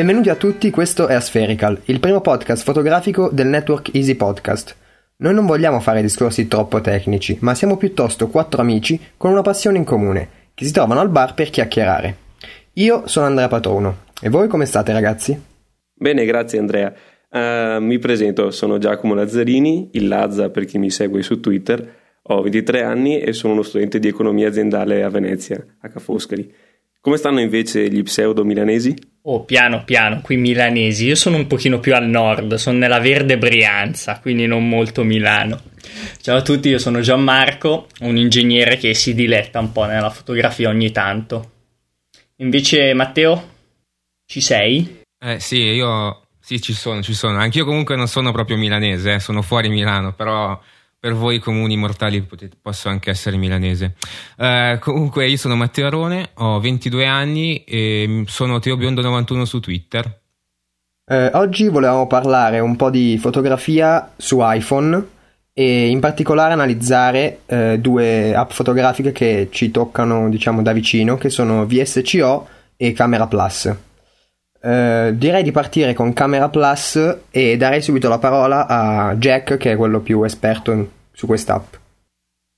Benvenuti a tutti, questo è Aspherical, il primo podcast fotografico del network Easy Podcast. Noi non vogliamo fare discorsi troppo tecnici, ma siamo piuttosto quattro amici con una passione in comune, che si trovano al bar per chiacchierare. Io sono Andrea Patrono, e voi come state ragazzi? Bene, grazie Andrea. Uh, mi presento, sono Giacomo Lazzarini, il Lazza per chi mi segue su Twitter, ho 23 anni e sono uno studente di economia aziendale a Venezia, a Ca' Foscari. Come stanno invece gli pseudo milanesi? Oh, piano piano, qui milanesi. Io sono un pochino più al nord, sono nella verde Brianza, quindi non molto Milano. Ciao a tutti, io sono Gianmarco, un ingegnere che si diletta un po' nella fotografia ogni tanto. Invece Matteo, ci sei? Eh sì, io sì, ci sono, ci sono. Anch'io comunque non sono proprio milanese, eh, sono fuori Milano, però per voi comuni mortali potete, posso anche essere milanese. Eh, comunque io sono Matteo Arone, ho 22 anni e sono Teo Biondo 91 su Twitter. Eh, oggi volevamo parlare un po' di fotografia su iPhone e in particolare analizzare eh, due app fotografiche che ci toccano diciamo da vicino che sono VSCO e Camera Plus. Uh, direi di partire con Camera Plus e darei subito la parola a Jack, che è quello più esperto su quest'app.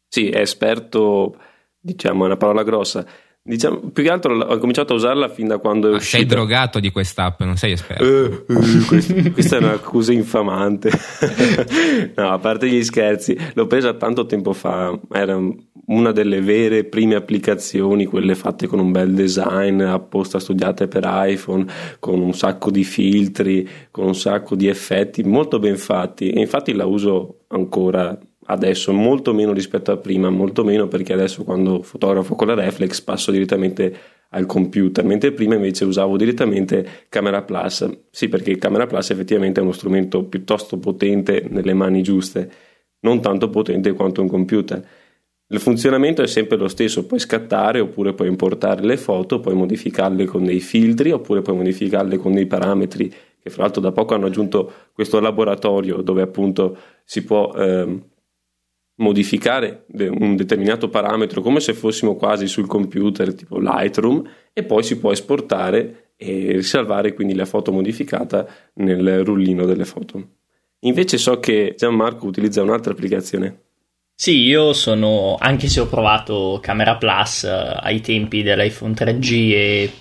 Sì, è esperto, diciamo, è una parola grossa. Diciamo, più che altro ho cominciato a usarla fin da quando è ah, uscita. Sei drogato di quest'app, non sei esperto. Uh, uh, questa, questa è un'accusa infamante. no, a parte gli scherzi, l'ho presa tanto tempo fa. Era una delle vere prime applicazioni, quelle fatte con un bel design, apposta studiate per iPhone, con un sacco di filtri, con un sacco di effetti molto ben fatti. E infatti la uso ancora adesso molto meno rispetto a prima, molto meno perché adesso quando fotografo con la reflex passo direttamente al computer, mentre prima invece usavo direttamente Camera Plus. Sì, perché Camera Plus effettivamente è uno strumento piuttosto potente nelle mani giuste, non tanto potente quanto un computer. Il funzionamento è sempre lo stesso, puoi scattare oppure puoi importare le foto, puoi modificarle con dei filtri oppure puoi modificarle con dei parametri che fra l'altro da poco hanno aggiunto questo laboratorio dove appunto si può eh, modificare un determinato parametro come se fossimo quasi sul computer tipo Lightroom e poi si può esportare e risalvare quindi la foto modificata nel rullino delle foto. Invece so che Gianmarco utilizza un'altra applicazione. Sì, io sono, anche se ho provato Camera Plus eh, ai tempi dell'iPhone 3G e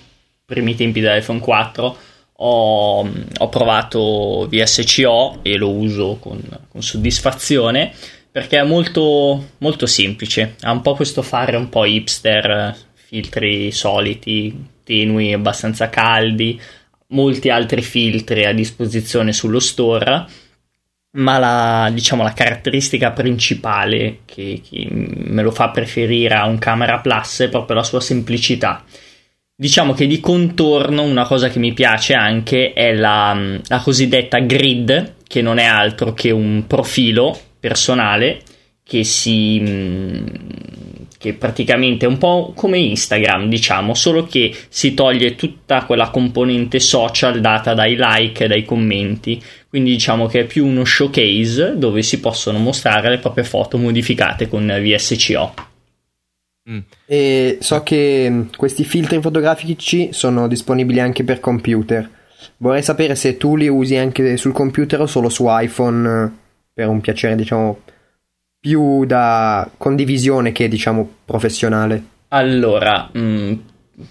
primi tempi dell'iPhone 4, ho, ho provato VSCO e lo uso con, con soddisfazione perché è molto, molto semplice. Ha un po' questo fare un po' hipster, filtri soliti, tenui, abbastanza caldi, molti altri filtri a disposizione sullo store. Ma la, diciamo, la caratteristica principale che, che me lo fa preferire a un Camera Plus è proprio la sua semplicità. Diciamo che di contorno una cosa che mi piace anche è la, la cosiddetta grid, che non è altro che un profilo personale che si mm, che praticamente è un po' come Instagram, diciamo, solo che si toglie tutta quella componente social data dai like e dai commenti. Quindi diciamo che è più uno showcase dove si possono mostrare le proprie foto modificate con VSCO. Mm. E so che mm, questi filtri fotografici sono disponibili anche per computer. Vorrei sapere se tu li usi anche sul computer o solo su iPhone per un piacere, diciamo, più da condivisione che, diciamo, professionale? Allora, mh, mm,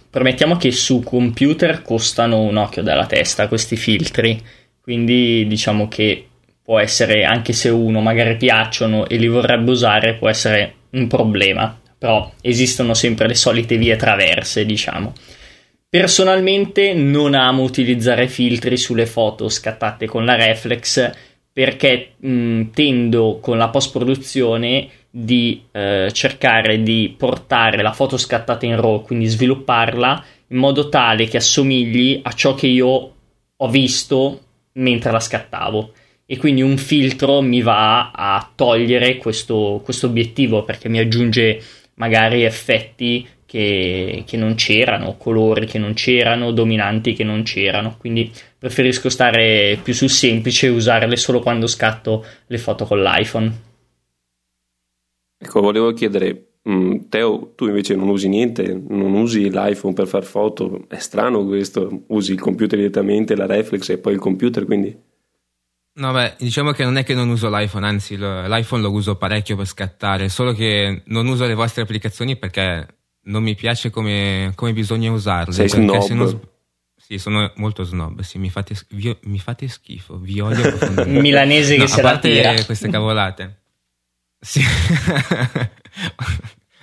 premettiamo che su computer costano un occhio dalla testa questi filtri, quindi diciamo che può essere, anche se uno magari piacciono e li vorrebbe usare, può essere un problema, però esistono sempre le solite vie traverse, diciamo. Personalmente non amo utilizzare filtri sulle foto scattate con la reflex perché mh, tendo con la post produzione di eh, cercare di portare la foto scattata in RAW, quindi svilupparla in modo tale che assomigli a ciò che io ho visto mentre la scattavo. E quindi un filtro mi va a togliere questo, questo obiettivo perché mi aggiunge magari effetti che, che, non c'erano, colori che non c'erano, dominanti che non c'erano. Quindi preferisco stare più sul semplice e usarle solo quando scatto le foto con l'iPhone. Ecco, volevo chiedere, Mm, Teo, tu invece non usi niente, non usi l'iPhone per fare foto, è strano questo, usi il computer direttamente, la reflex e poi il computer, quindi... No, beh, diciamo che non è che non uso l'iPhone, anzi l'iPhone lo uso parecchio per scattare, solo che non uso le vostre applicazioni perché non mi piace come, come bisogna usarle. Sei snob. Se non, sì, sono molto snob, sì, mi fate, vi, mi fate schifo, vi odio profondamente. Milanese che no, se a parte la tira. queste cavolate. Sì.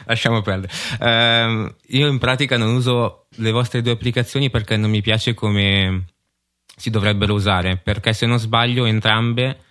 Lasciamo perdere. Uh, io in pratica non uso le vostre due applicazioni perché non mi piace come si dovrebbero usare, perché se non sbaglio entrambe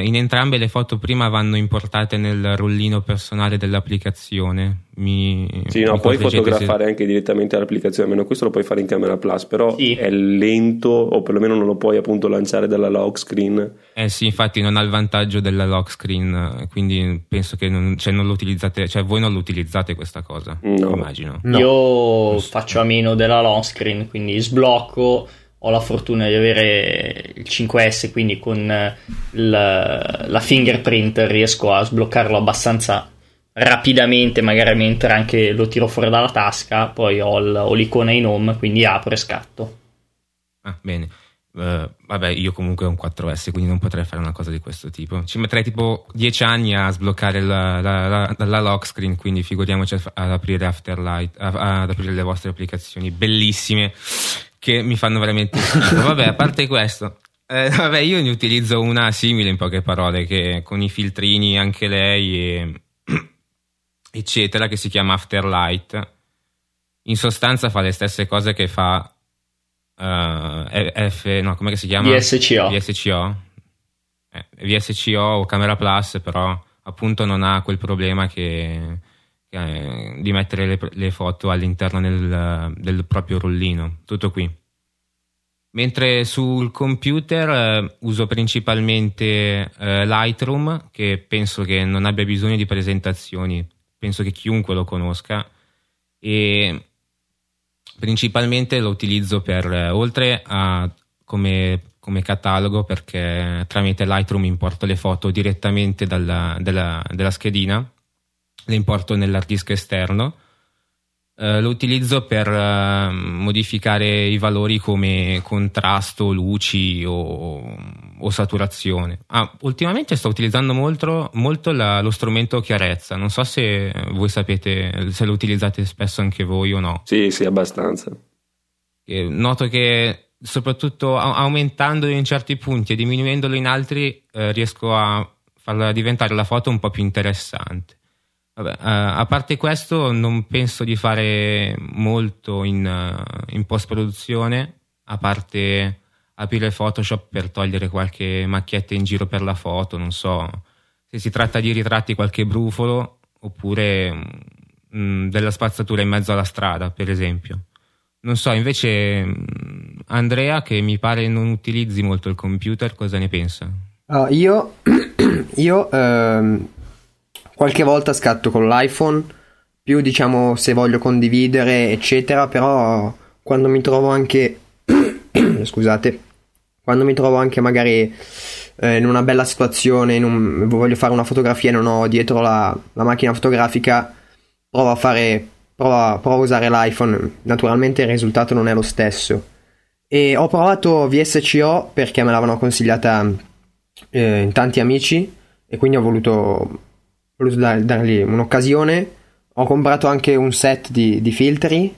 in entrambe le foto prima vanno importate nel rullino personale dell'applicazione. Mi, sì, no, puoi fotografare se... anche direttamente dall'applicazione, almeno questo lo puoi fare in Camera Plus, però sì. è lento o perlomeno non lo puoi appunto lanciare dalla lock screen. Eh sì, infatti non ha il vantaggio della lock screen, quindi penso che non, cioè non lo utilizzate, cioè voi non lo utilizzate questa cosa, no. immagino. No. Io faccio a meno della lock screen, quindi sblocco ho la fortuna di avere il 5S, quindi con la, la fingerprint riesco a sbloccarlo abbastanza rapidamente, magari mentre anche lo tiro fuori dalla tasca, poi ho, l- ho l'icona in home, quindi apro e scatto. Ah, bene. Uh, vabbè, io comunque ho un 4S, quindi non potrei fare una cosa di questo tipo. Ci metterei tipo 10 anni a sbloccare la, la, la, la lock screen, quindi figuriamoci ad aprire Afterlight, ad aprire le vostre applicazioni bellissime che mi fanno veramente schifo. Vabbè, a parte questo, eh, vabbè, io ne utilizzo una simile in poche parole, che con i filtrini anche lei, e, eccetera, che si chiama Afterlight. In sostanza fa le stesse cose che fa uh, F, no, come si chiama? VSCO. VSCO. Eh, VSCO o Camera Plus, però appunto non ha quel problema che eh, di mettere le, le foto all'interno del, del, proprio rollino. Tutto qui. Mentre sul computer eh, uso principalmente eh, Lightroom, che penso che non abbia bisogno di presentazioni, penso che chiunque lo conosca, e principalmente lo utilizzo per, eh, oltre a come, come, catalogo, perché tramite Lightroom importo le foto direttamente dalla, della, della schedina le importo nell'hard disk esterno. Uh, lo utilizzo per uh, modificare i valori come contrasto, luci o, o saturazione. Ah, ultimamente sto utilizzando molto, molto la, lo strumento chiarezza. Non so se voi sapete se lo utilizzate spesso anche voi o no. Sì, sì, abbastanza. E noto che soprattutto aumentandolo in certi punti e diminuendolo in altri eh, riesco a farla diventare la foto un po' più interessante. Vabbè, uh, a parte questo, non penso di fare molto in, uh, in post produzione, a parte aprire Photoshop per togliere qualche macchietta in giro per la foto, non so se si tratta di ritratti qualche brufolo oppure mh, mm, della spazzatura in mezzo alla strada, per esempio. Non so, invece mm, Andrea, che mi pare non utilizzi molto il computer, cosa ne pensa? Uh, io, io ehm, Qualche volta scatto con l'iPhone, più diciamo se voglio condividere, eccetera, però quando mi trovo anche scusate, quando mi trovo anche magari eh, in una bella situazione, un, voglio fare una fotografia e non ho dietro la, la macchina fotografica, provo a fare provo, provo a usare l'iPhone, naturalmente il risultato non è lo stesso. E ho provato VSCO perché me l'avevano consigliata eh, tanti amici e quindi ho voluto voluto dargli un'occasione. Ho comprato anche un set di, di filtri.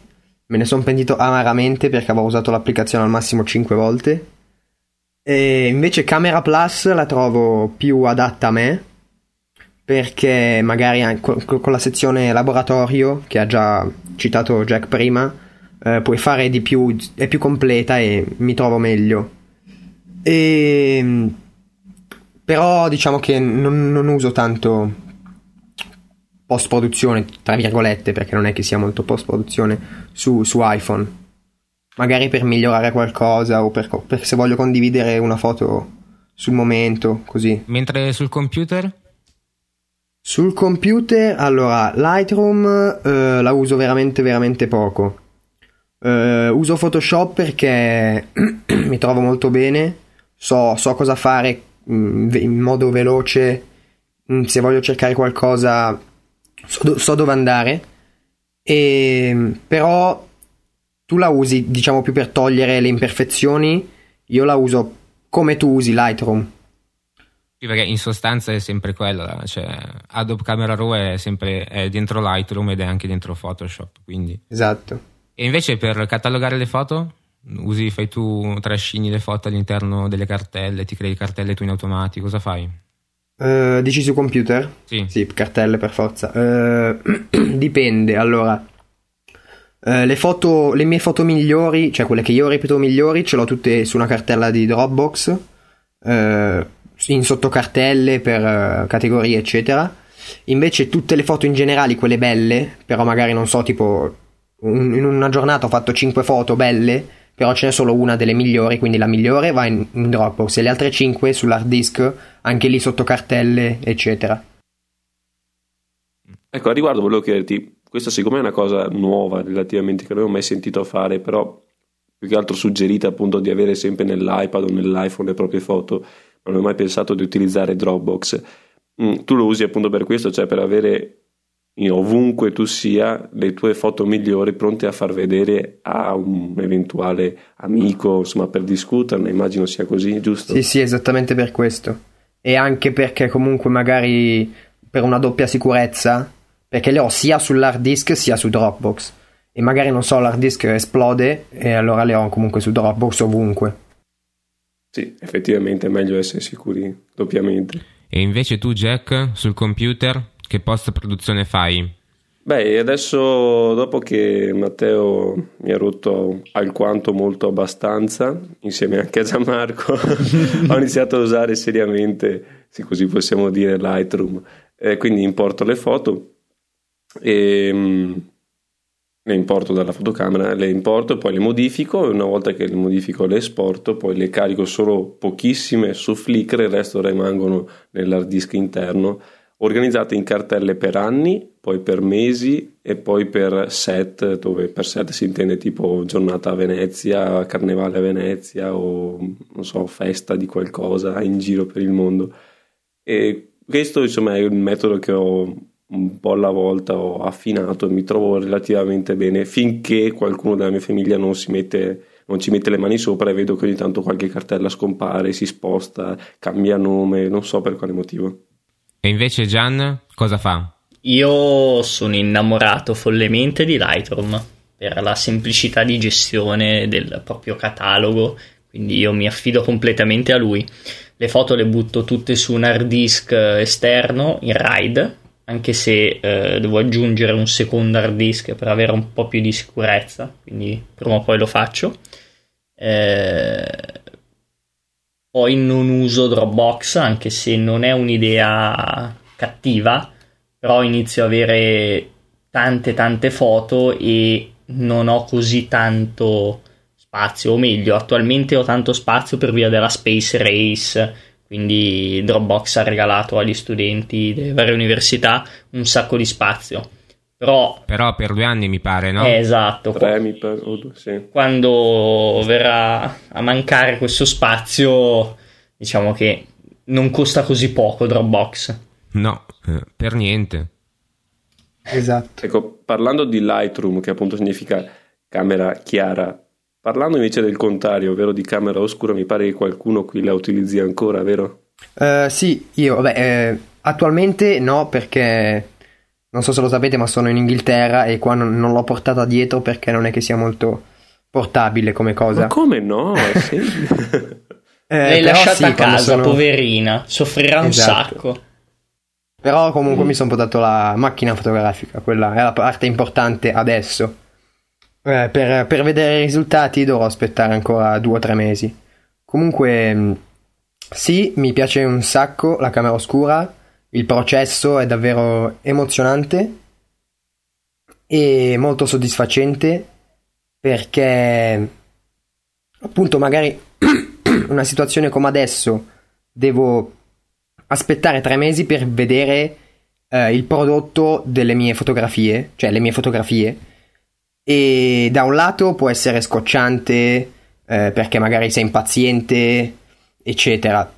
Me ne sono pentito amaramente perché avevo usato l'applicazione al massimo 5 volte. E invece Camera Plus la trovo più adatta a me perché magari con, la sezione laboratorio che ha già citato Jack prima eh, puoi fare di più, è più completa e mi trovo meglio. E, però diciamo che non, non uso tanto post produzione, tra virgolette, perché non è che sia molto post produzione su, su iPhone. Magari per migliorare qualcosa o per, per, se voglio condividere una foto sul momento, così. Mentre sul computer? Sul computer, allora, Lightroom eh, la uso veramente, veramente poco. Eh, uso Photoshop perché mi trovo molto bene, so, so cosa fare mh, mm, in modo veloce. Mm, se voglio cercare qualcosa so, do- so dove andare, e, però tu la usi diciamo più per togliere le imperfezioni, io la uso come tu usi Lightroom. Sì, perché in sostanza è sempre quella, cioè Adobe Camera Raw è sempre è dentro Lightroom ed è anche dentro Photoshop, quindi. Esatto. E invece per catalogare le foto? Usi, fai tu, trascini le foto all'interno delle cartelle, ti crei cartelle tu in automatico, cosa fai? Uh, dici su computer? Sì. Sì, cartelle per forza. Uh, dipende, allora. Uh, le foto, le mie foto migliori, cioè quelle che io ripeto migliori, ce l'ho tutte su una cartella di Dropbox, in sottocartelle per categorie, eccetera. Invece tutte le foto in generale, quelle belle, però magari non so, tipo un, in una giornata ho fatto 5 foto belle, però ce n'è solo una delle migliori, quindi la migliore va in, in Dropbox e le altre 5 sull'hard disk, anche lì sotto cartelle, eccetera. Ecco, a riguardo volevo chiederti, questa siccome è una cosa nuova relativamente che non avevo mai sentito fare, però più che altro suggerita appunto di avere sempre nell'iPad o nell'iPhone le proprie foto, non avevo mai pensato di utilizzare Dropbox. Mm, tu lo usi appunto per questo, cioè per avere ovunque tu sia, le tue foto migliori pronte a far vedere a un eventuale amico, insomma, per discuterne, immagino sia così, giusto? Sì, sì, esattamente per questo. E anche perché comunque magari per una doppia sicurezza, perché le ho sia sull'hard disk sia su Dropbox. E magari non so, l'hard disk esplode e allora le ho comunque su Dropbox ovunque. Sì, effettivamente è meglio essere sicuri doppiamente. E invece tu, Jack, sul computer che post produzione fai? Beh, adesso dopo che Matteo mi ha rotto alquanto molto abbastanza, insieme anche a Gianmarco, ho iniziato a usare seriamente, se così possiamo dire, Lightroom. Eh, quindi importo le foto e mm, le importo dalla fotocamera, le importo e poi le modifico e una volta che le modifico le esporto, poi le carico solo pochissime su Flickr, il resto rimangono nell'hard disk interno organizzate in cartelle per anni, poi per mesi e poi per set, dove per set si intende tipo giornata a Venezia, carnevale a Venezia o non so, festa di qualcosa in giro per il mondo. E questo insomma è il metodo che ho un po' alla volta ho affinato e mi trovo relativamente bene finché qualcuno della mia famiglia non si mette non ci mette le mani sopra e vedo che ogni tanto qualche cartella scompare, si sposta, cambia nome, non so per quale motivo. E invece Gian cosa fa? Io sono innamorato follemente di Lightroom per la semplicità di gestione del proprio catalogo, quindi io mi affido completamente a lui. Le foto le butto tutte su un hard disk esterno in RAID, anche se eh, devo aggiungere un secondo hard disk per avere un po' più di sicurezza, quindi prima o poi lo faccio. Eh, poi non uso Dropbox, anche se non è un'idea cattiva, però inizio a avere tante tante foto e non ho così tanto spazio, o meglio, attualmente ho tanto spazio per via della Space Race, quindi Dropbox ha regalato agli studenti delle varie università un sacco di spazio. Però, Però per due anni mi pare, no? Eh, esatto. Tre, mi pare, oh, sì. Quando verrà a mancare questo spazio, diciamo che non costa così poco Dropbox. No, eh, per niente. Esatto. Ecco, parlando di Lightroom, che appunto significa camera chiara, parlando invece del contrario, ovvero di camera oscura, mi pare che qualcuno qui la utilizzi ancora, vero? Uh, sì, io, vabbè, eh, attualmente no, perché non so se lo sapete, ma sono in Inghilterra e qua non, non l'ho portata dietro perché non è che sia molto portabile come cosa. Ma come no? Sì. eh, L'hai lasciata sì, a casa, sono... poverina, soffrirà un esatto. sacco. Però comunque mm. mi sono portato la macchina fotografica, quella è la parte importante adesso. Eh, per, per, vedere i risultati dovrò aspettare ancora due o tre mesi. Comunque, mm, sì, mi piace un sacco la camera oscura il processo è davvero emozionante e molto soddisfacente perché appunto magari una situazione come adesso devo aspettare tre mesi per vedere eh, il prodotto delle mie fotografie, cioè le mie fotografie. E da un lato può essere scocciante eh, perché magari sei impaziente eccetera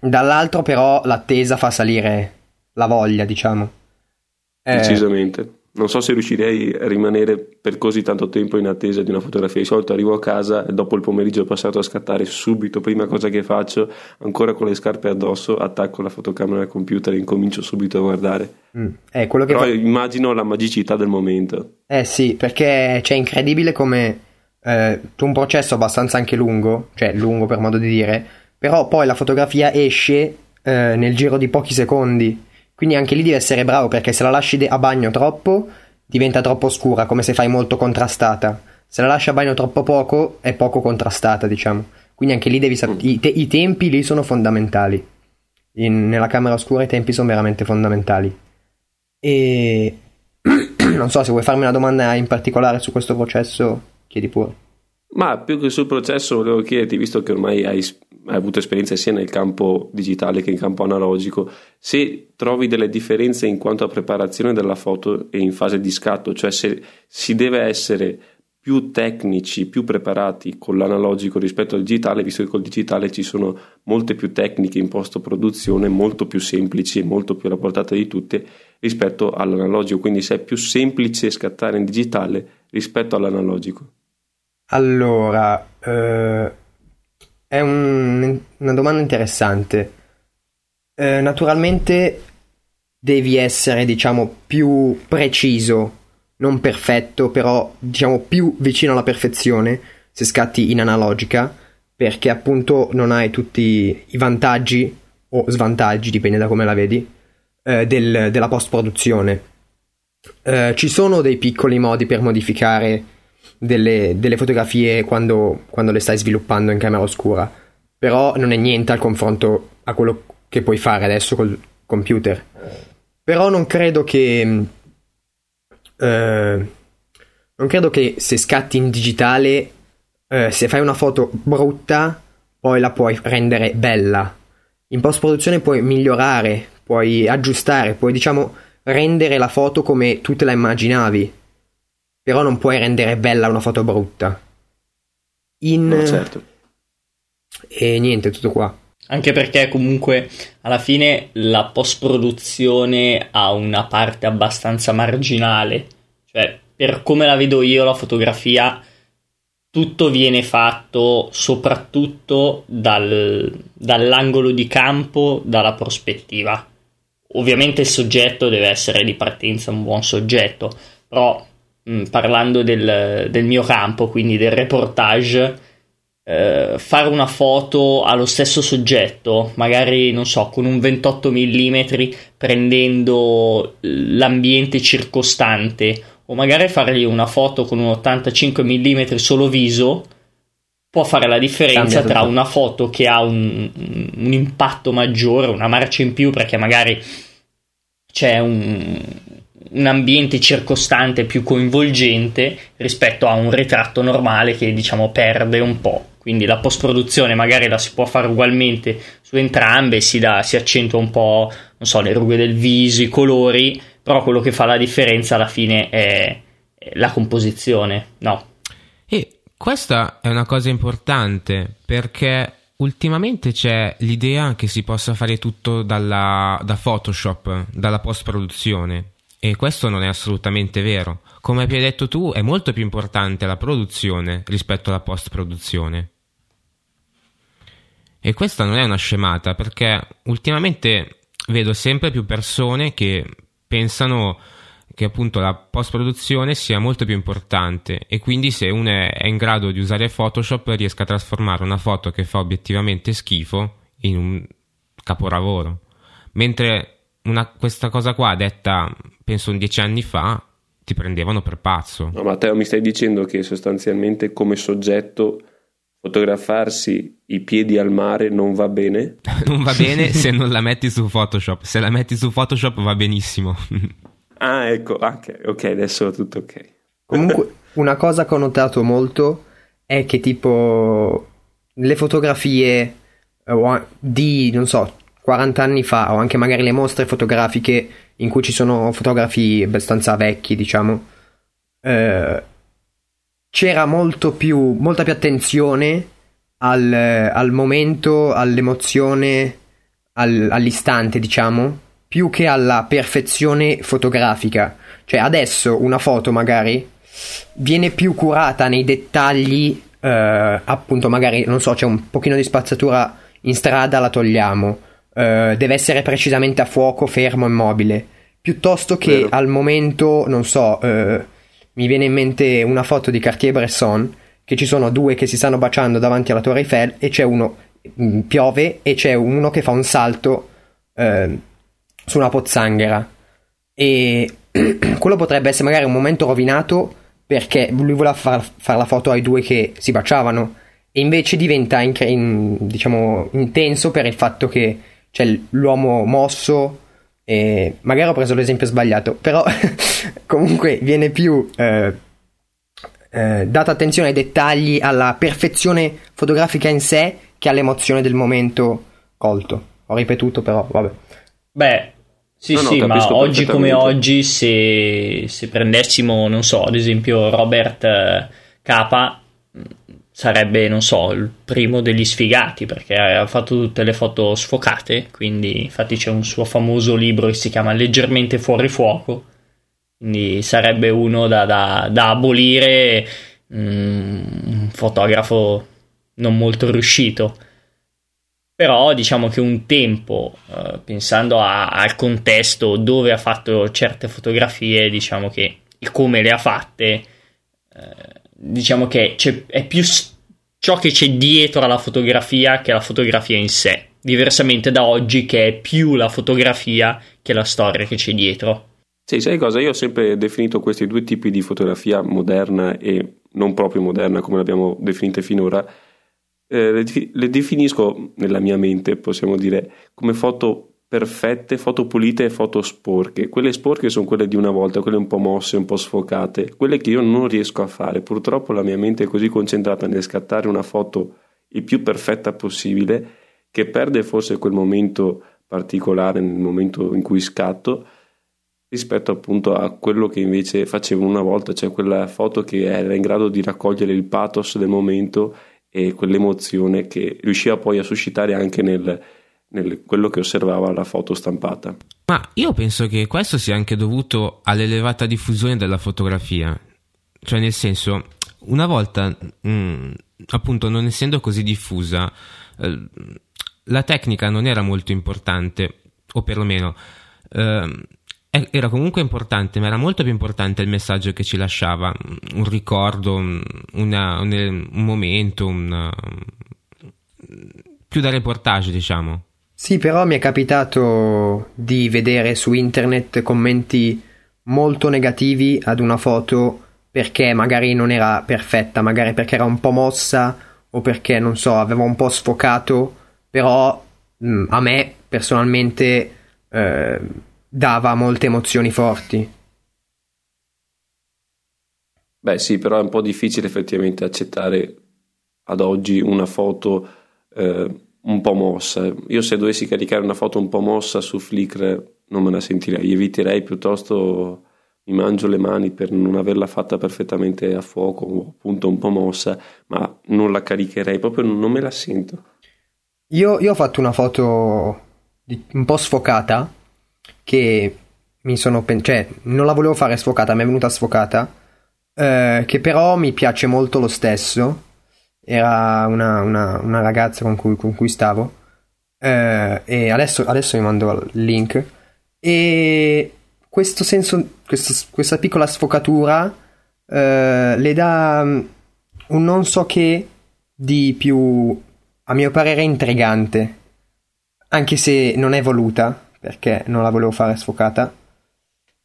Dall'altro però l'attesa fa salire la voglia, diciamo. Eh. Decisamente. Non so se riuscirei a rimanere per così tanto tempo in attesa di una fotografia. Di solito arrivo a casa e dopo il pomeriggio passato a scattare subito, prima cosa che faccio, ancora con le scarpe addosso, attacco la fotocamera al computer e incomincio subito a guardare. Mm. Eh, Però fa... immagino la magicità del momento. Eh sì, perché c'è incredibile come eh, un processo abbastanza anche lungo, cioè lungo per modo di dire, però poi la fotografia esce eh, nel giro di pochi secondi quindi anche lì devi essere bravo perché se la lasci a bagno troppo diventa troppo scura, come se fai molto contrastata. Se la lasci a bagno troppo poco è poco contrastata, diciamo. Quindi anche lì devi sapere. I, te- I, tempi lì sono fondamentali. In, nella camera oscura i tempi sono veramente fondamentali. E non so se vuoi farmi una domanda in particolare su questo processo, chiedi pure. Ma più che sul processo volevo chiederti, visto che ormai hai hai avuto esperienza sia nel campo digitale che in campo analogico, se trovi delle differenze in quanto a preparazione della foto e in fase di scatto, cioè se si deve essere più tecnici, più preparati con l'analogico rispetto al digitale, visto che col digitale ci sono molte più tecniche in post produzione, molto più semplici e molto più alla portata di tutte rispetto all'analogico, quindi se è più semplice scattare in digitale rispetto all'analogico. Allora, eh è un, una domanda interessante. Eh, naturalmente devi essere, diciamo, più preciso, non perfetto, però diciamo più vicino alla perfezione se scatti in analogica, perché appunto non hai tutti i vantaggi o svantaggi, dipende da come la vedi, eh, del, della post produzione. Eh, ci sono dei piccoli modi per modificare delle, delle fotografie quando, quando, le stai sviluppando in camera oscura, però non è niente al confronto a quello che puoi fare adesso col computer. Però non credo che... Eh, non credo che se scatti in digitale, eh, se fai una foto brutta, poi la puoi rendere bella. In post produzione puoi migliorare, puoi aggiustare, puoi diciamo rendere la foto come tu te la immaginavi però non puoi rendere bella una foto brutta. In... No, certo. E niente, tutto qua. Anche perché comunque alla fine la post-produzione ha una parte abbastanza marginale. Cioè, per come la vedo io, la fotografia, tutto viene fatto soprattutto dal, dall'angolo di campo, dalla prospettiva. Ovviamente il soggetto deve essere di partenza un buon soggetto, però Mm, parlando del, del, mio campo, quindi del reportage, eh, fare una foto allo stesso soggetto, magari non so, con un 28 mm prendendo l'ambiente circostante, o magari fargli una foto con un 85 mm solo viso, può fare la differenza tra una foto che ha un, un impatto maggiore, una marcia in più, perché magari c'è un, un ambiente circostante più coinvolgente rispetto a un ritratto normale che diciamo perde un po'. Quindi la post-produzione magari la si può fare ugualmente su entrambe, si, dà, si accentua un po', non so, le rughe del viso, i colori, però quello che fa la differenza alla fine è, la composizione, no? E questa è una cosa importante perché ultimamente c'è l'idea che si possa fare tutto dalla, da Photoshop, dalla post-produzione. E questo non è assolutamente vero. Come hai detto tu, è molto più importante la produzione rispetto alla post-produzione. E questa non è una scemata, perché ultimamente vedo sempre più persone che pensano che appunto la post-produzione sia molto più importante e quindi se uno è in grado di usare Photoshop riesca a trasformare una foto che fa obiettivamente schifo in un capolavoro. Mentre una, questa cosa qua detta penso un dieci anni fa ti prendevano per pazzo. No, Matteo, mi stai dicendo che sostanzialmente come soggetto fotografarsi i piedi al mare non va bene? non va bene se non la metti su Photoshop. Se la metti su Photoshop va benissimo. ah, ecco, okay, ok, adesso va tutto ok. Comunque, una cosa che ho notato molto è che tipo le fotografie eh, di, non so, 40 anni fa o anche magari le mostre fotografiche in cui ci sono fotografi abbastanza vecchi, diciamo, eh, c'era molto più, molta più attenzione al, al momento, all'emozione, al, all'istante, diciamo, più che alla perfezione fotografica. Cioè adesso una foto magari viene più curata nei dettagli, eh, appunto magari, non so, c'è un pochino di spazzatura in strada, la togliamo, eh, deve essere precisamente a fuoco, fermo, immobile, piuttosto che Vero. al momento, non so, eh, mi viene in mente una foto di Cartier-Bresson, che ci sono due che si stanno baciando davanti alla Torre Eiffel e c'è uno, mm, piove e c'è uno che fa un salto eh, su una pozzanghera. E quello potrebbe essere magari un momento rovinato perché lui voleva far, fare la foto ai due che si baciavano e invece diventa in, in, diciamo, intenso per il fatto che c'è l'uomo mosso e magari ho preso l'esempio sbagliato però comunque viene più eh, eh, data attenzione ai dettagli alla perfezione fotografica in sé che all'emozione del momento colto. Ho ripetuto però vabbè. Beh sì, no, sì, no, ma oggi come oggi, se, se, prendessimo, non so, ad esempio Robert eh, Capa, sarebbe, non so, il primo degli sfigati perché ha fatto tutte le foto sfocate. Quindi, infatti, c'è un suo famoso libro che si chiama Leggermente fuori fuoco. Quindi sarebbe uno da, da, da abolire, mm, un fotografo non molto riuscito. Però diciamo che un tempo, eh, pensando a, al contesto dove ha fatto certe fotografie, diciamo che il come le ha fatte, eh, diciamo che è più ciò che c'è dietro alla fotografia che la fotografia in sé. Diversamente da oggi che è più la fotografia che la storia che c'è dietro. Sì, sai cosa? Io ho sempre definito questi due tipi di fotografia moderna e non proprio moderna come l'abbiamo definita finora eh, le, le, definisco nella mia mente, possiamo dire, come foto perfette, foto pulite e foto sporche. Quelle sporche sono quelle di una volta, quelle un po' mosse, un po' sfocate, quelle che io non riesco a fare. Purtroppo la mia mente è così concentrata nel scattare una foto il più perfetta possibile che perde forse quel momento particolare nel momento in cui scatto rispetto appunto a quello che invece facevo una volta, cioè quella foto che era in grado di raccogliere il pathos del momento e quell'emozione che riusciva poi a suscitare anche nel, nel quello che osservava la foto stampata. Ma io penso che questo sia anche dovuto all'elevata diffusione della fotografia. Cioè, nel senso, una volta, mh, mm, appunto, non essendo così diffusa, eh, la tecnica non era molto importante, o perlomeno eh, era comunque importante, ma era molto più importante il messaggio che ci lasciava, un ricordo, una, un, un, momento, una, più da reportage, diciamo. Sì, però mi è capitato di vedere su internet commenti molto negativi ad una foto perché magari non era perfetta, magari perché era un po' mossa o perché non so, aveva un po' sfocato, però mh, a me personalmente eh, dava molte emozioni forti. Beh sì, però è un po' difficile effettivamente accettare ad oggi una foto eh, un po' mossa. Io se dovessi caricare una foto un po' mossa su Flickr non me la sentirei, eviterei piuttosto mi mangio le mani per non averla fatta perfettamente a fuoco o appunto un po' mossa, ma non la caricherei, proprio non me la sento. Io, io ho fatto una foto di, un po' sfocata che mi sono pen- cioè non la volevo fare sfocata, mi è venuta sfocata, eh, che però mi piace molto lo stesso. Era una, una, una ragazza con cui, con cui stavo. Eh, e adesso, adesso vi mando il link. E questo senso, questo, questa piccola sfocatura eh, le dà mm, un non so che di più, a mio parere, intrigante. Anche se non è voluta perché non la volevo fare sfocata.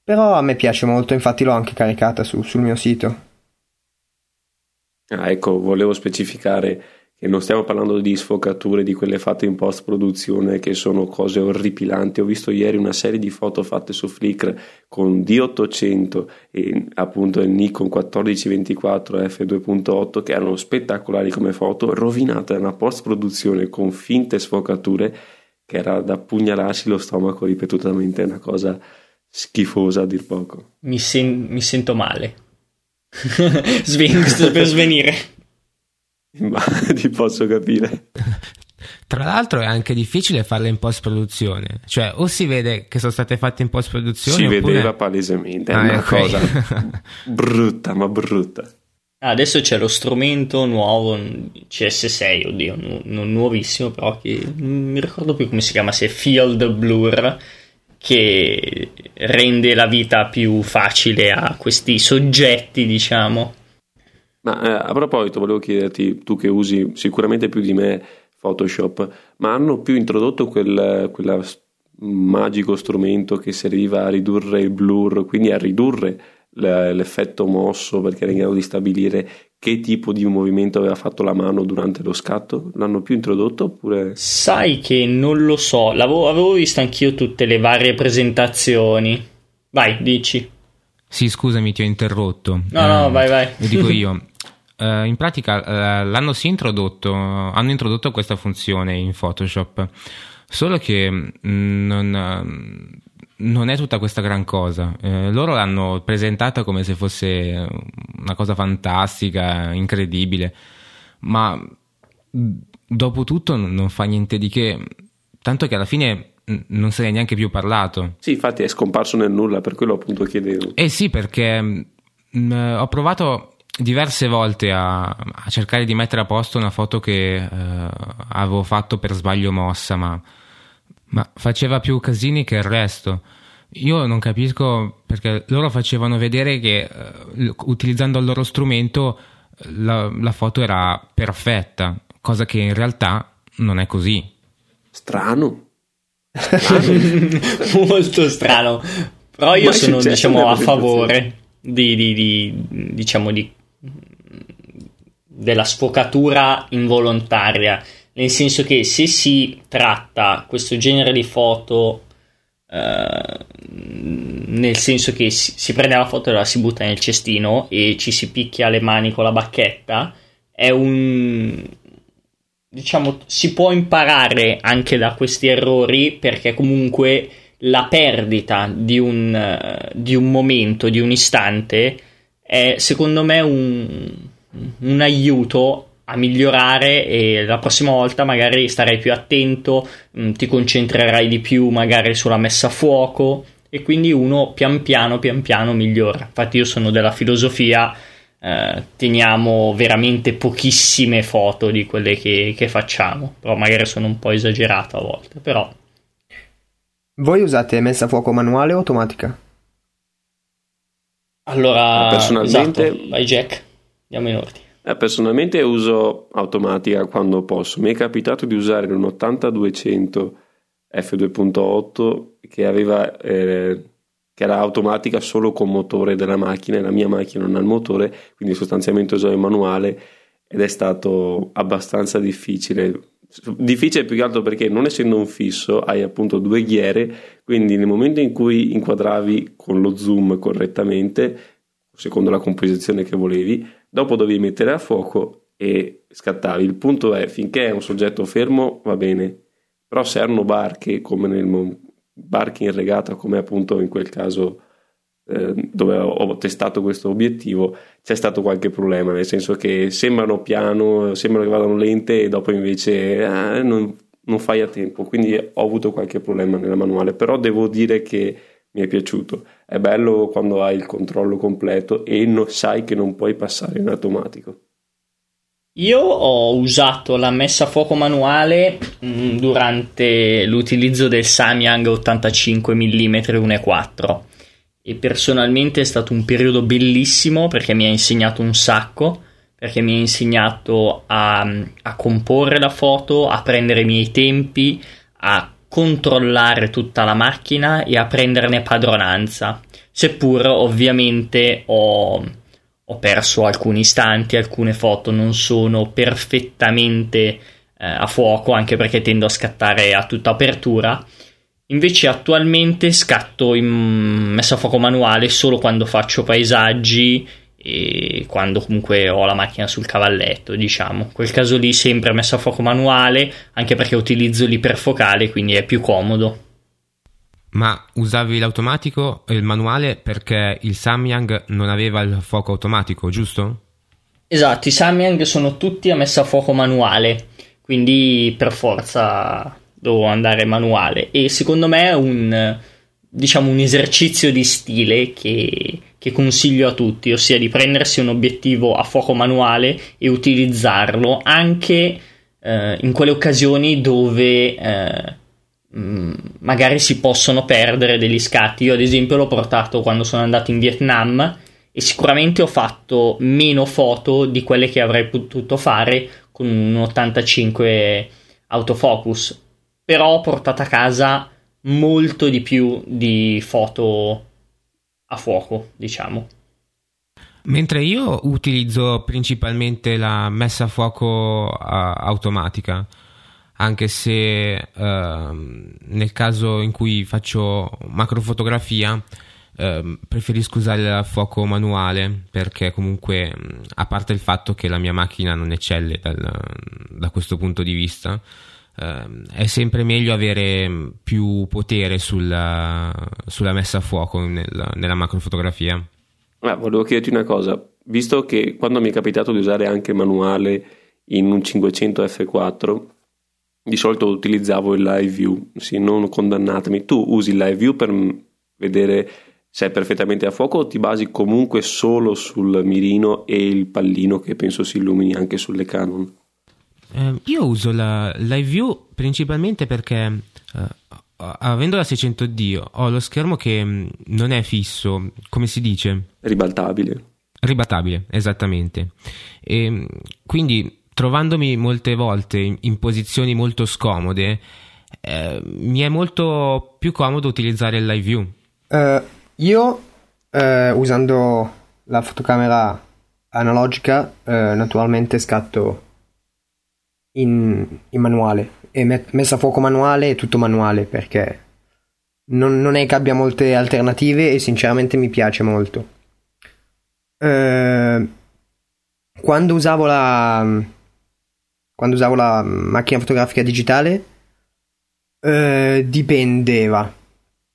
Però a me piace molto, infatti l'ho anche caricata su, sul mio sito. Ah, ecco, volevo specificare che non stiamo parlando di sfocature di quelle fatte in post produzione che sono cose orripilanti. Ho visto ieri una serie di foto fatte su Flickr con D800 e appunto il Nikon 1424 f2.8 che erano spettacolari come foto, rovinate da una post produzione con finte sfocature che era da pugnalarsi lo stomaco ripetutamente, è una cosa schifosa a dir poco. Mi, sen- mi sento male. Sven- per svenire. Ma ti posso capire. Tra l'altro è anche difficile farle in post produzione, cioè o si vede che sono state fatte in post produzione si oppure... vedeva palesemente, è Ah, una ok. cosa brutta, ma brutta. Ah, adesso c'è lo strumento nuovo un CS6, oddio, nu- non nuovissimo, però che non mi ricordo più come si chiama, se è Field Blur, che rende la vita più facile a questi soggetti, diciamo. Ma eh, a proposito, volevo chiederti, tu che usi sicuramente più di me Photoshop, ma hanno più introdotto quel magico strumento che serviva a ridurre il blur, quindi a ridurre l'effetto mosso perché era in grado di stabilire che tipo di movimento aveva fatto la mano durante lo scatto? L'hanno più introdotto oppure... Sai che non lo so, l'avevo, avevo visto anch'io tutte le varie presentazioni. Vai, dici. Sì, scusami, ti ho interrotto. No, no, vai, vai. Lo dico io. Eh, in pratica eh, l'hanno sì introdotto, hanno introdotto questa funzione in Photoshop, solo che mm, non, eh, non è tutta questa gran cosa. Eh, loro l'hanno presentata come se fosse una cosa fantastica, incredibile, ma dopo tutto non fa niente di che, tanto che alla fine non se ne è neanche più parlato. Sì, infatti è scomparso nel nulla, per quello appunto chiedevo. Eh sì, perché mh, ho provato diverse volte a, a cercare di mettere a posto una foto che eh, avevo fatto per sbaglio mossa, ma, ma faceva più casini che il resto. Io non capisco perché loro facevano vedere che l- utilizzando il loro strumento la, la foto era perfetta, cosa che in realtà non è così. Strano. Molto strano. Però io Mai sono, diciamo, a favore di, di- di- diciamo, di, della sfocatura involontaria. Nel senso che se si tratta questo genere di foto, eh, nel senso che si, si prende la foto e la si butta nel cestino e ci si picchia le mani con la bacchetta, è un diciamo, si può imparare anche da questi errori perché comunque la perdita di un, di un momento, di un istante, è secondo me un, un aiuto a migliorare e la prossima volta magari starai più attento, mh, ti concentrerai di più magari sulla messa a fuoco e quindi uno pian piano, pian piano migliora. Infatti io sono della filosofia eh, teniamo veramente pochissime foto di quelle che, che facciamo, però magari sono un po' esagerato a volte, però Voi usate messa a fuoco manuale o automatica? allora Personalmente- esatto, vai Jack, andiamo in ordine. Eh, personalmente uso automatica quando posso. Mi è capitato di usare un 8200 f2.8 che aveva eh, che era automatica solo con motore della macchina e la mia macchina non ha il motore, quindi sostanzialmente usavo il manuale ed è stato abbastanza difficile. Difficile più che altro perché non essendo un fisso hai appunto due ghiere, quindi nel momento in cui inquadravi con lo zoom correttamente, secondo la composizione che volevi, dopo dovevi mettere a fuoco e scattavi. Il punto è finché è un soggetto fermo va bene, però se erano barche come nel barche in regata, come appunto in quel caso eh, dove ho testato questo obiettivo, c'è stato qualche problema, nel senso che sembrano piano, sembrano che vadano lente e dopo invece eh, non, non fai a tempo, quindi ho avuto qualche problema nella manuale, però devo dire che mi è piaciuto. È bello quando hai il controllo completo e no- sai che non puoi passare in automatico. Io ho usato la messa a fuoco manuale mh, durante l'utilizzo del Samyang 85 mm 1.4 e personalmente è stato un periodo bellissimo perché mi ha insegnato un sacco, perché mi ha insegnato a, a comporre la foto, a prendere i miei tempi, a controllare tutta la macchina e a prenderne padronanza, seppur ovviamente ho ho perso alcuni istanti, alcune foto non sono perfettamente eh, a fuoco, anche perché tendo a scattare a tutta apertura. Invece attualmente scatto in messa a fuoco manuale solo quando faccio paesaggi quando comunque ho la macchina sul cavalletto, diciamo. In quel caso lì sempre messa a fuoco manuale, anche perché utilizzo l'iperfocale, quindi è più comodo. Ma usavi l'automatico e il manuale perché il Samyang non aveva il fuoco automatico, giusto? Esatto, i Samyang sono tutti a messa a fuoco manuale quindi per forza devo andare manuale e secondo me è un, diciamo, un esercizio di stile che, che consiglio a tutti, ossia di prendersi un obiettivo a fuoco manuale e utilizzarlo anche eh, in quelle occasioni dove eh, Mm, magari si possono perdere degli scatti. Io, ad esempio, l'ho portato quando sono andato in Vietnam e sicuramente ho fatto meno foto di quelle che avrei potuto fare con un 85 autofocus. Però ho portato a casa molto di più di foto a fuoco, diciamo. Mentre io utilizzo principalmente la messa a fuoco uh, automatica anche se uh, nel caso in cui faccio macrofotografia uh, preferisco usare il fuoco manuale perché comunque a parte il fatto che la mia macchina non eccelle dal, da questo punto di vista uh, è sempre meglio avere più potere sulla, sulla messa a fuoco nel, nella macrofotografia ah, volevo chiederti una cosa visto che quando mi è capitato di usare anche manuale in un 500 F4 di solito utilizzavo il live view, sì, non condannatemi. Tu usi il live view per vedere se è perfettamente a fuoco o ti basi comunque solo sul mirino e il pallino che penso si illumini anche sulle Canon? Eh, io uso la live view principalmente perché eh, avendo la 600D ho lo schermo che mm, non è fisso, come si dice? Ribaltabile. Ribaltabile, esattamente. E, quindi trovandomi molte volte in, in posizioni molto scomode, eh, mi è molto più comodo utilizzare il live view. Uh, io, uh, usando la fotocamera analogica, uh, naturalmente scatto in, in manuale. E met- messa a fuoco manuale è tutto manuale perché non, non, è che abbia molte alternative e sinceramente mi piace molto. quando usavo la, quando usavo la macchina fotografica digitale eh, dipendeva.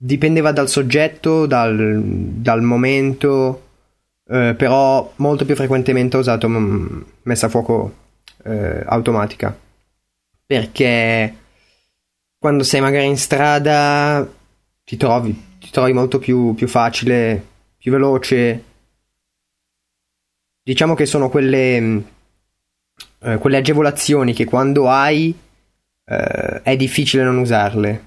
Dipendeva dal soggetto, dal, dal momento, eh, però molto più frequentemente ho usato m- messa a fuoco eh, automatica. Perché quando sei magari in strada ti trovi, ti trovi molto più, più facile, più veloce. Diciamo che sono quelle eh, quelle agevolazioni che quando hai eh, è difficile non usarle.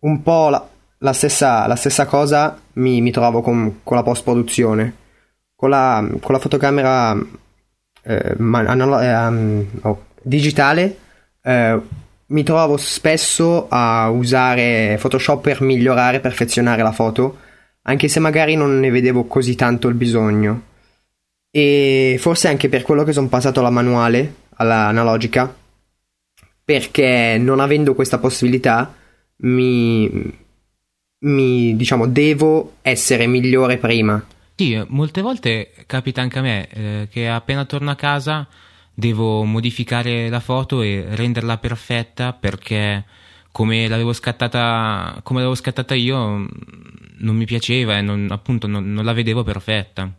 Un po' la, la, stessa, la stessa, cosa mi, mi trovo con, con, la post-produzione. Con la, con la fotocamera eh, man, oh, digitale eh, mi trovo spesso a usare Photoshop per migliorare, perfezionare la foto, anche se magari non ne vedevo così tanto il bisogno. E forse anche per quello che sono passato alla manuale, alla analogica, perché non avendo questa possibilità mi, mi diciamo devo essere migliore prima. Sì, molte volte capita anche a me eh, che appena torno a casa devo modificare la foto e renderla perfetta perché come l'avevo scattata, come l'avevo scattata io non mi piaceva e non, appunto non, non la vedevo perfetta.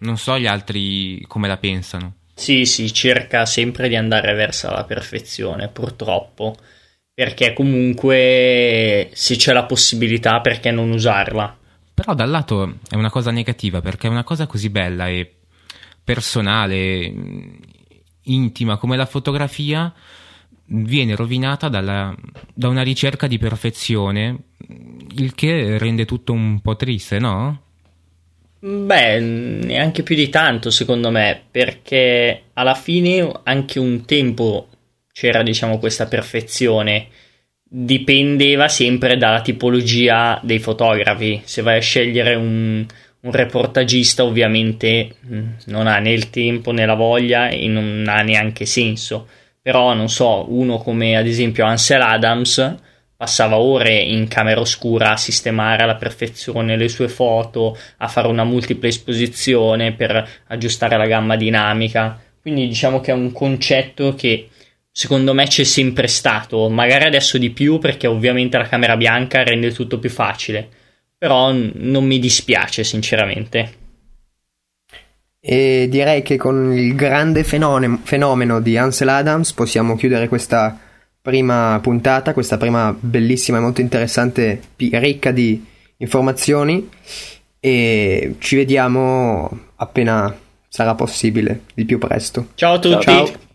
Non so gli altri come la pensano. Sì, si cerca sempre di andare verso la perfezione, purtroppo, perché comunque se c'è la possibilità, perché non usarla? Però dal lato è una cosa negativa, perché è una cosa così bella e personale, intima come la fotografia, viene rovinata dalla, da una ricerca di perfezione, il che rende tutto un po' triste, no? Beh, neanche più di tanto secondo me, perché alla fine anche un tempo c'era, diciamo, questa perfezione. Dipendeva sempre dalla tipologia dei fotografi. Se vai a scegliere un, un reportagista, ovviamente mm, non ha né il tempo né la voglia e non ha neanche senso. Però, non so, uno come ad esempio Ansel Adams passava ore in camera oscura a sistemare alla perfezione le sue foto, a fare una multipla esposizione per aggiustare la gamma dinamica. Quindi diciamo che è un concetto che secondo me c'è sempre stato, magari adesso di più perché ovviamente la camera bianca rende tutto più facile, però non mi dispiace sinceramente. E direi che con il grande fenomeno, fenomeno di Ansel Adams possiamo chiudere questa prima puntata, questa prima bellissima e molto interessante, ricca di informazioni e ci vediamo appena sarà possibile, il più presto. Ciao a tutti. Ciao.